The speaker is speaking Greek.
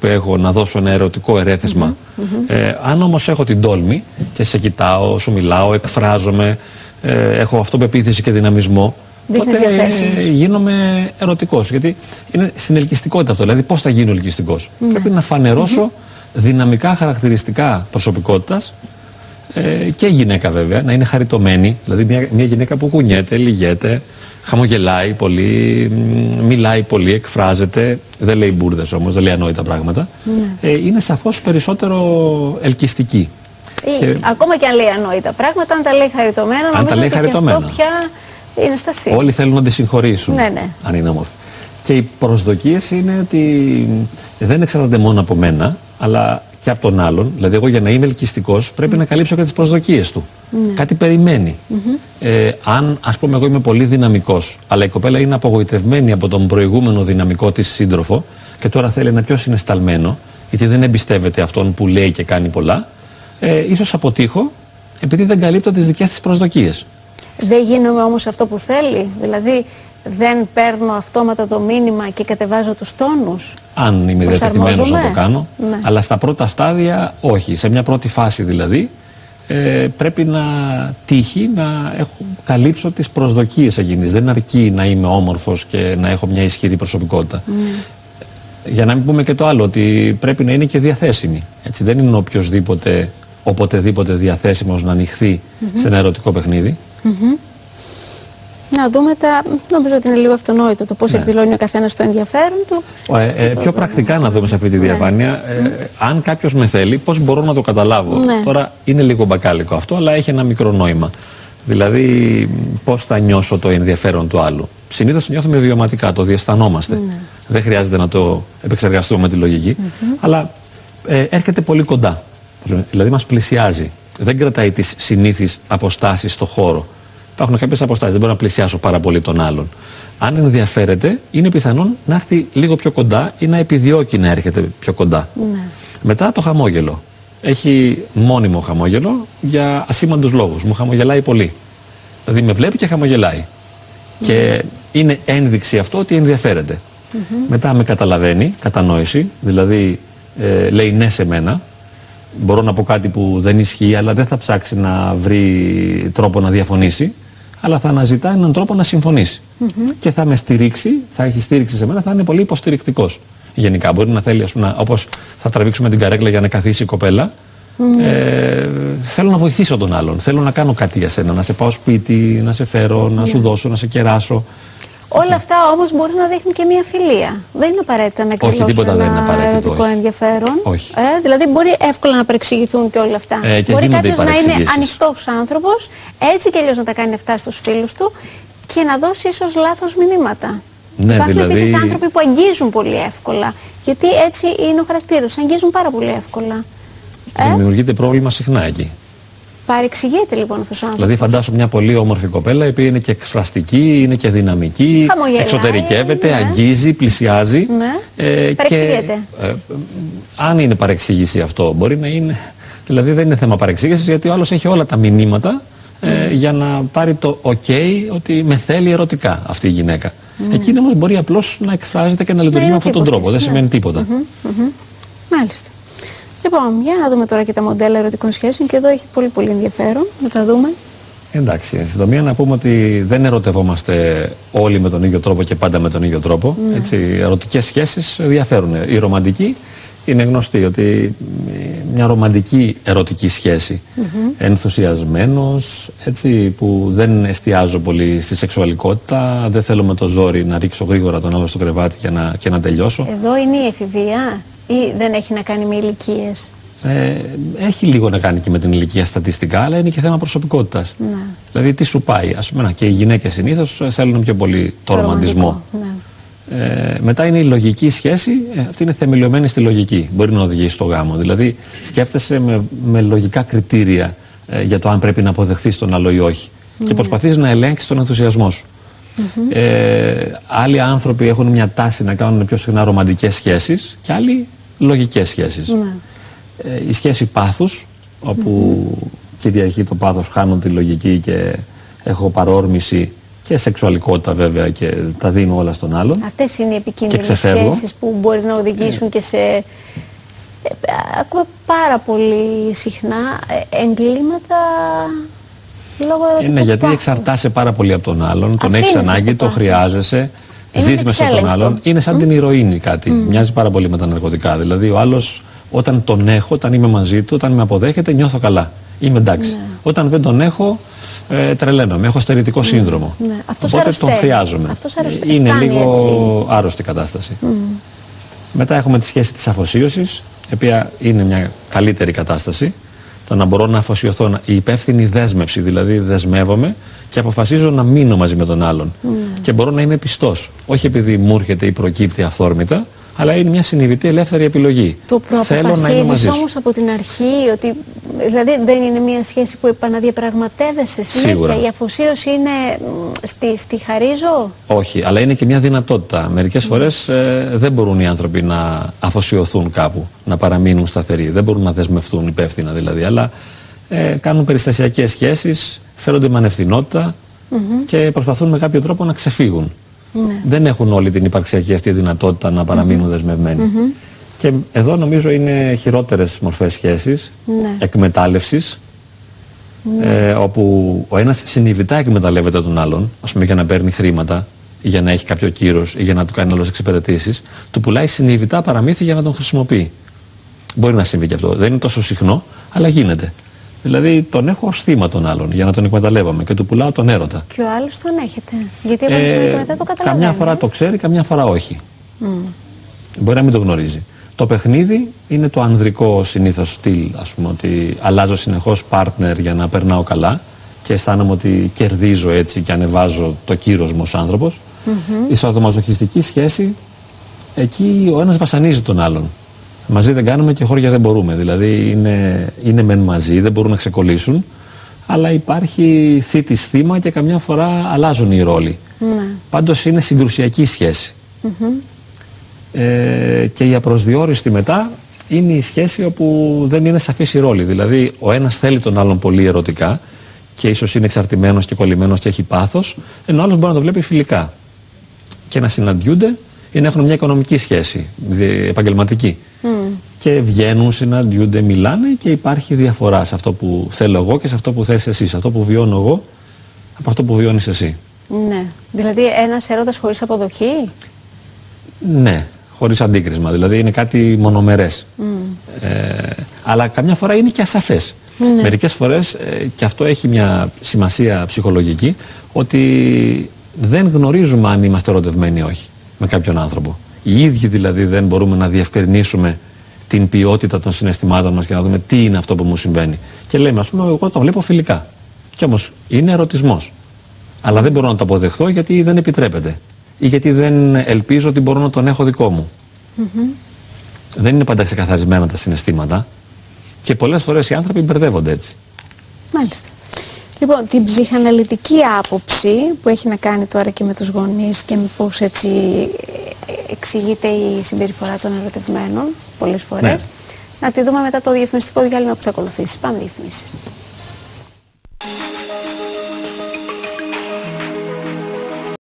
που έχω να δώσω ένα ερωτικό ερέθισμα. Ε, αν όμως έχω την τόλμη και σε κοιτάω, σου μιλάω, εκφράζομαι, ε, έχω αυτοπεποίθηση και δυναμισμό, Δείχνεις τότε διαθέσιμος. ε, γίνομαι ερωτικός. Γιατί είναι στην ελκυστικότητα αυτό. Δηλαδή πώς θα γίνω ελκυστικός. Πρέπει να φανερώσω δυναμικά χαρακτηριστικά προσωπικότητας ε, και γυναίκα βέβαια, να είναι χαριτωμένη. Δηλαδή μια, μια γυναίκα που κουνιέται, λυγέται, χαμογελάει πολύ, μ, μιλάει πολύ, εκφράζεται. Δεν λέει μπουρδες όμως, δεν λέει ανόητα πράγματα. Ε, είναι σαφώς περισσότερο ελκυστική. Ή, Και- Ακόμα και αν λέει ανόητα πράγματα, αν τα λέει χαριτωμένα, τα νομίζω λέει ότι χαριτωμένα. και αυτό πια είναι στα σύνολα. Όλοι θέλουν να τη συγχωρήσουν. Ναι, ναι. Αν είναι όμορφη. Και οι προσδοκίες είναι ότι δεν εξαρτάται μόνο από μένα, αλλά και από τον άλλον. Δηλαδή, εγώ για να είμαι ελκυστικός πρέπει να καλύψω και τις προσδοκίες του. Κάτι περιμένει. Ε, αν, ας πούμε, εγώ είμαι πολύ δυναμικός, αλλά η κοπέλα είναι απογοητευμένη από τον προηγούμενο δυναμικό της σύντροφο και τώρα θέλει ένα πιο συναισθαλμένο, γιατί δεν εμπιστεύεται αυτόν που λέει και κάνει πολλά, ε, ίσως αποτύχω επειδή δεν καλύπτω τις δικές της προσδοκίες. Δεν γίνομαι όμως αυτό που θέλει. Δηλαδή δεν παίρνω αυτόματα το μήνυμα και κατεβάζω τους τόνους. αν είμαι διατεθειμένος να το Προσαρμόζομαι. κάνω. Ναι. Αλλά στα πρώτα στάδια όχι. Σε μια πρώτη φάση δηλαδή ε, πρέπει να τύχει να έχω, καλύψω τις προσδοκίες εκείνης. Δεν αρκεί να είμαι όμορφος και να έχω μια ισχυρή προσωπικότητα. Για να μην πούμε και το άλλο, ότι πρέπει να είναι και διαθέσιμη. Έτσι, δεν είναι οποιοδήποτε, οποτεδήποτε διαθέσιμος να ανοιχθεί σε ένα ερωτικό παιχνίδι. Να δούμε τα. Νομίζω ότι είναι λίγο αυτονόητο το πώς Ναι. εκδηλώνει ο καθένας το ενδιαφέρον του. Ε, ε, πιο πρακτικά να δούμε σε αυτή τη διαφάνεια. Ε, αν κάποιος με θέλει, πώς μπορώ να το καταλάβω. Ναι. Τώρα είναι λίγο μπακάλικο αυτό, αλλά έχει ένα μικρό νόημα. Δηλαδή, πώς θα νιώσω το ενδιαφέρον του άλλου. Συνήθως νιώθουμε βιωματικά, το διαισθανόμαστε. Δεν χρειάζεται να το επεξεργαστούμε με τη λογικη Αλλά ε, έρχεται πολύ κοντά. Δηλαδή, μας πλησιάζει. Δεν κρατάει τις συνήθεις αποστάσεις στο χώρο. Υπάρχουν κάποιες αποστάσεις, δεν μπορώ να πλησιάσω πάρα πολύ τον άλλον. Αν ενδιαφέρεται, είναι πιθανόν να έρθει λίγο πιο κοντά ή να επιδιώκει να έρχεται πιο κοντά. Ναι. Μετά το χαμόγελο. Έχει μόνιμο χαμόγελο για ασήμαντους λόγους. Μου χαμογελάει πολύ. Δηλαδή με βλέπει και χαμογελάει. Και είναι ένδειξη αυτό ότι ενδιαφέρεται. Μετά με καταλαβαίνει, κατανόηση, δηλαδή ε, λέει ναι σε μένα. Μπορώ να πω κάτι που δεν ισχύει, αλλά δεν θα ψάξει να βρει τρόπο να διαφωνήσει, αλλά θα αναζητά έναν τρόπο να συμφωνήσει. Και θα με στηρίξει, θα έχει στήριξη σε μένα, θα είναι πολύ υποστηρικτικός. Γενικά, μπορεί να θέλει, όπω όπως θα τραβήξουμε την καρέκλα για να καθίσει η κοπέλα. Ε, θέλω να βοηθήσω τον άλλον. Θέλω να κάνω κάτι για σένα. Να σε πάω σπίτι, να σε φέρω, να σου δώσω, να σε κεράσω. Όλα αυτά όμως μπορεί να δείχνουν και μια φιλία. Δεν είναι απαραίτητα να εκδηλώσουν τίποτα δεν είναι ένα απαραίτητο, ερωτικό όχι. ενδιαφέρον. Όχι. Ε, δηλαδή μπορεί εύκολα να παρεξηγηθούν και όλα αυτά. Ε, και μπορεί γίνονται οι κάποιος να είναι παρεξηγήσεις. ανοιχτός άνθρωπος, έτσι κι αλλιώς να τα κάνει αυτά στους φίλους του και να δώσει ίσως λάθος μηνύματα. Ναι, Υπάρχουν δηλαδή- επίσης άνθρωποι που αγγίζουν πολύ εύκολα. Γιατί έτσι είναι ο χαρακτήρας του. Αγγίζουν πάρα πολύ εύκολα. Ε, Δημιουργείται πρόβλημα συχνά εκεί. Παρεξηγείται λοιπόν αυτός ο άνθρωπος. Δηλαδή, φαντάσου μια πολύ όμορφη κοπέλα, η οποία είναι και εκφραστική, είναι και δυναμική, Χαμογελάει, εξωτερικεύεται, ναι. αγγίζει, πλησιάζει. Ναι. και, Παρεξηγείται. ε, ε, αν είναι παρεξήγηση αυτό, μπορεί να είναι. Δηλαδή, δεν είναι θέμα παρεξήγησης, γιατί ο άλλος έχει όλα τα μηνύματα ε, για να πάρει το OK ότι με θέλει ερωτικά αυτή η γυναίκα. Εκείνη όμως μπορεί απλώς να εκφράζεται και να λειτουργεί είναι με ο αυτόν τον τύπος τρόπο. της, Δεν ναι. σημαίνει τίποτα. Μάλιστα. Λοιπόν, για να δούμε τώρα και τα μοντέλα ερωτικών σχέσεων και εδώ έχει πολύ πολύ ενδιαφέρον να τα δούμε. Εντάξει, εν συντομία να πούμε ότι δεν ερωτευόμαστε όλοι με τον ίδιο τρόπο και πάντα με τον ίδιο τρόπο. Έτσι, οι ερωτικές σχέσεις διαφέρουν. Η ρομαντική είναι γνωστή ότι μια ρομαντική ερωτική σχέση, ενθουσιασμένος, έτσι, που δεν εστιάζω πολύ στη σεξουαλικότητα, δεν θέλω με το ζόρι να ρίξω γρήγορα τον άλλο στο κρεβάτι και να, και να τελειώσω. Εδώ είναι η εφηβεία ή δεν έχει να κάνει με ηλικίες; Ε, έχει λίγο να κάνει και με την ηλικία στατιστικά, αλλά είναι και θέμα προσωπικότητας. Ναι. Δηλαδή, τι σου πάει. Ας πούμε, να, και οι γυναίκες συνήθως θέλουν πιο πολύ το, ρομαντισμό. Ναι. Ε, μετά είναι η λογική σχέση. Ε, αυτή είναι θεμελιωμένη στη λογική. Μπορεί να οδηγήσει στο γάμο. Δηλαδή, σκέφτεσαι με, με λογικά κριτήρια ε, για το αν πρέπει να αποδεχθείς τον άλλο ή όχι. Και προσπαθείς να ελέγξεις τον ενθουσιασμό σου. Ε, άλλοι άνθρωποι έχουν μια τάση να κάνουν πιο συχνά ρομαντικές σχέσεις και άλλοι λογικές σχέσεις. Ναι. Ε, η σχέση πάθους, όπου κυριαρχεί το πάθος, χάνω τη λογική και έχω παρόρμηση και σεξουαλικότητα βέβαια και τα δίνω όλα στον άλλον. Αυτές είναι οι επικίνδυνες σχέσεις που μπορεί να οδηγήσουν και σε... Ε, ακούμε πάρα πολύ συχνά ε, εγκλήματα λόγω ερωτικού Είναι γιατί εξαρτάσαι πάρα πολύ από τον άλλον, τον έχεις ανάγκη, το χρειάζεσαι, ζει μέσα από τον άλλον. Είναι σαν την ηρωίνη κάτι. Μοιάζει πάρα πολύ με τα ναρκωτικά. Δηλαδή ο άλλος όταν τον έχω, όταν είμαι μαζί του, όταν με αποδέχεται, νιώθω καλά. Είμαι εντάξει. Ναι. Όταν δεν τον έχω, ε, τρελαίνομαι. Έχω στερητικό ναι. σύνδρομο. Ναι. Οπότε τον χρειάζομαι. Αυτός Είναι λίγο έτσι. άρρωστη κατάσταση. Mm. Μετά έχουμε τη σχέση της αφοσίωσης, η οποία είναι μια καλύτερη κατάσταση. Το να μπορώ να αφοσιωθώ, η υπεύθυνη δέσμευση, δηλαδή δεσμεύομαι και αποφασίζω να μείνω μαζί με τον άλλον. Mm. Και μπορώ να είμαι πιστός. Όχι επειδή μου έρχεται ή προκύπτει αυθόρμητα, αλλά είναι μια συνειδητή ελεύθερη επιλογή. Το προαποφασίζεις όμως από την αρχή, ότι δηλαδή δεν είναι μια σχέση που επαναδιαπραγματεύεσαι συνέχεια; Σίγουρα. Η αφοσίωση είναι στη, στη χαρίζω; Όχι, αλλά είναι και μια δυνατότητα. Μερικές φορές ε, δεν μπορούν οι άνθρωποι να αφοσιωθούν κάπου, να παραμείνουν σταθεροί. Δεν μπορούν να δεσμευτούν υπεύθυνα δηλαδή, αλλά ε, κάνουν περιστασιακές σχέσεις, φέρονται με ανευθυνότητα και προσπαθούν με κάποιο τρόπο να ξεφύγουν. Ναι. Δεν έχουν όλη την υπαρξιακή αυτή δυνατότητα να παραμείνουν mm δεσμευμένοι. Και εδώ νομίζω είναι χειρότερες μορφές σχέσης, ναι. εκμετάλλευσης, ναι. ε, όπου ο ένας συνειδητά εκμεταλλεύεται τον άλλον, ας πούμε για να παίρνει χρήματα, ή για να έχει κάποιο κύρος ή για να του κάνει άλλες εξυπηρετήσεις, του πουλάει συνειδητά παραμύθι για να τον χρησιμοποιεί. Μπορεί να συμβεί και αυτό. Δεν είναι τόσο συχνό, αλλά γίνεται. Δηλαδή τον έχω ω θύμα τον άλλον για να τον εκμεταλλεύομαι και του πουλάω τον έρωτα. Και ο άλλος τον έχετε. Γιατί εγώ ε, μετά το καταλαβαίνω. Καμιά φορά το ξέρει, καμιά φορά όχι. Mm. Μπορεί να μην το γνωρίζει. Το παιχνίδι είναι το ανδρικό συνήθως στυλ, ας πούμε, ότι αλλάζω συνεχώς partner για να περνάω καλά και αισθάνομαι ότι κερδίζω έτσι και ανεβάζω το κύρο μου ως άνθρωπος. Mm -hmm. Η σαδομαζοχιστική σχέση, εκεί ο ένας βασανίζει τον άλλον. Μαζί δεν κάνουμε και χώρια δεν μπορούμε. Δηλαδή είναι, είναι μεν μαζί, δεν μπορούν να ξεκολλήσουν, αλλά υπάρχει θήτη θύμα και καμιά φορά αλλάζουν οι ρόλοι. Ναι. Πάντως είναι συγκρουσιακή σχέση. ε, και η απροσδιόριστη μετά είναι η σχέση όπου δεν είναι σαφής η ρόλη. Δηλαδή ο ένας θέλει τον άλλον πολύ ερωτικά και ίσως είναι εξαρτημένος και κολλημένος και έχει πάθος, ενώ ο άλλος μπορεί να το βλέπει φιλικά. Και να συναντιούνται ή να έχουν μια οικονομική σχέση, επαγγελματική. Και βγαίνουν, συναντιούνται, μιλάνε και υπάρχει διαφορά σε αυτό που θέλω εγώ και σε αυτό που θες εσύ, σε αυτό που βιώνω εγώ από αυτό που βιώνεις εσύ. Ναι. Δηλαδή ένας έρωτας χωρίς αποδοχή; Ναι, χωρίς αντίκρισμα. Δηλαδή είναι κάτι μονομερές. Ε, αλλά καμιά φορά είναι και ασαφές. Ναι. Μερικές φορές, ε, και αυτό έχει μια σημασία ψυχολογική, ότι δεν γνωρίζουμε αν είμαστε ερωτευμένοι ή όχι με κάποιον άνθρωπο. Οι ίδιοι δηλαδή δεν μπορούμε να διευκρινίσουμε την ποιότητα των συναισθημάτων μας και να δούμε τι είναι αυτό που μου συμβαίνει. Και λέμε, ας πούμε, εγώ το βλέπω φιλικά. Κι όμως είναι ερωτισμός. Αλλά δεν μπορώ να το αποδεχθώ γιατί δεν επιτρέπεται. Ή γιατί δεν ελπίζω ότι μπορώ να τον έχω δικό μου. Δεν είναι πάντα ξεκαθαρισμένα τα συναισθήματα. Και πολλές φορές οι άνθρωποι μπερδεύονται έτσι. Μάλιστα. Λοιπόν, την ψυχαναλυτική άποψη που έχει να κάνει τώρα και με τους γονείς και με πώς έτσι εξηγείται η συμπεριφορά των ερωτευμένων πολλές φορές. Ναι. Να τη δούμε μετά το διαφημιστικό διάλειμμα που θα ακολουθήσει. Πάμε διαφημίσεις.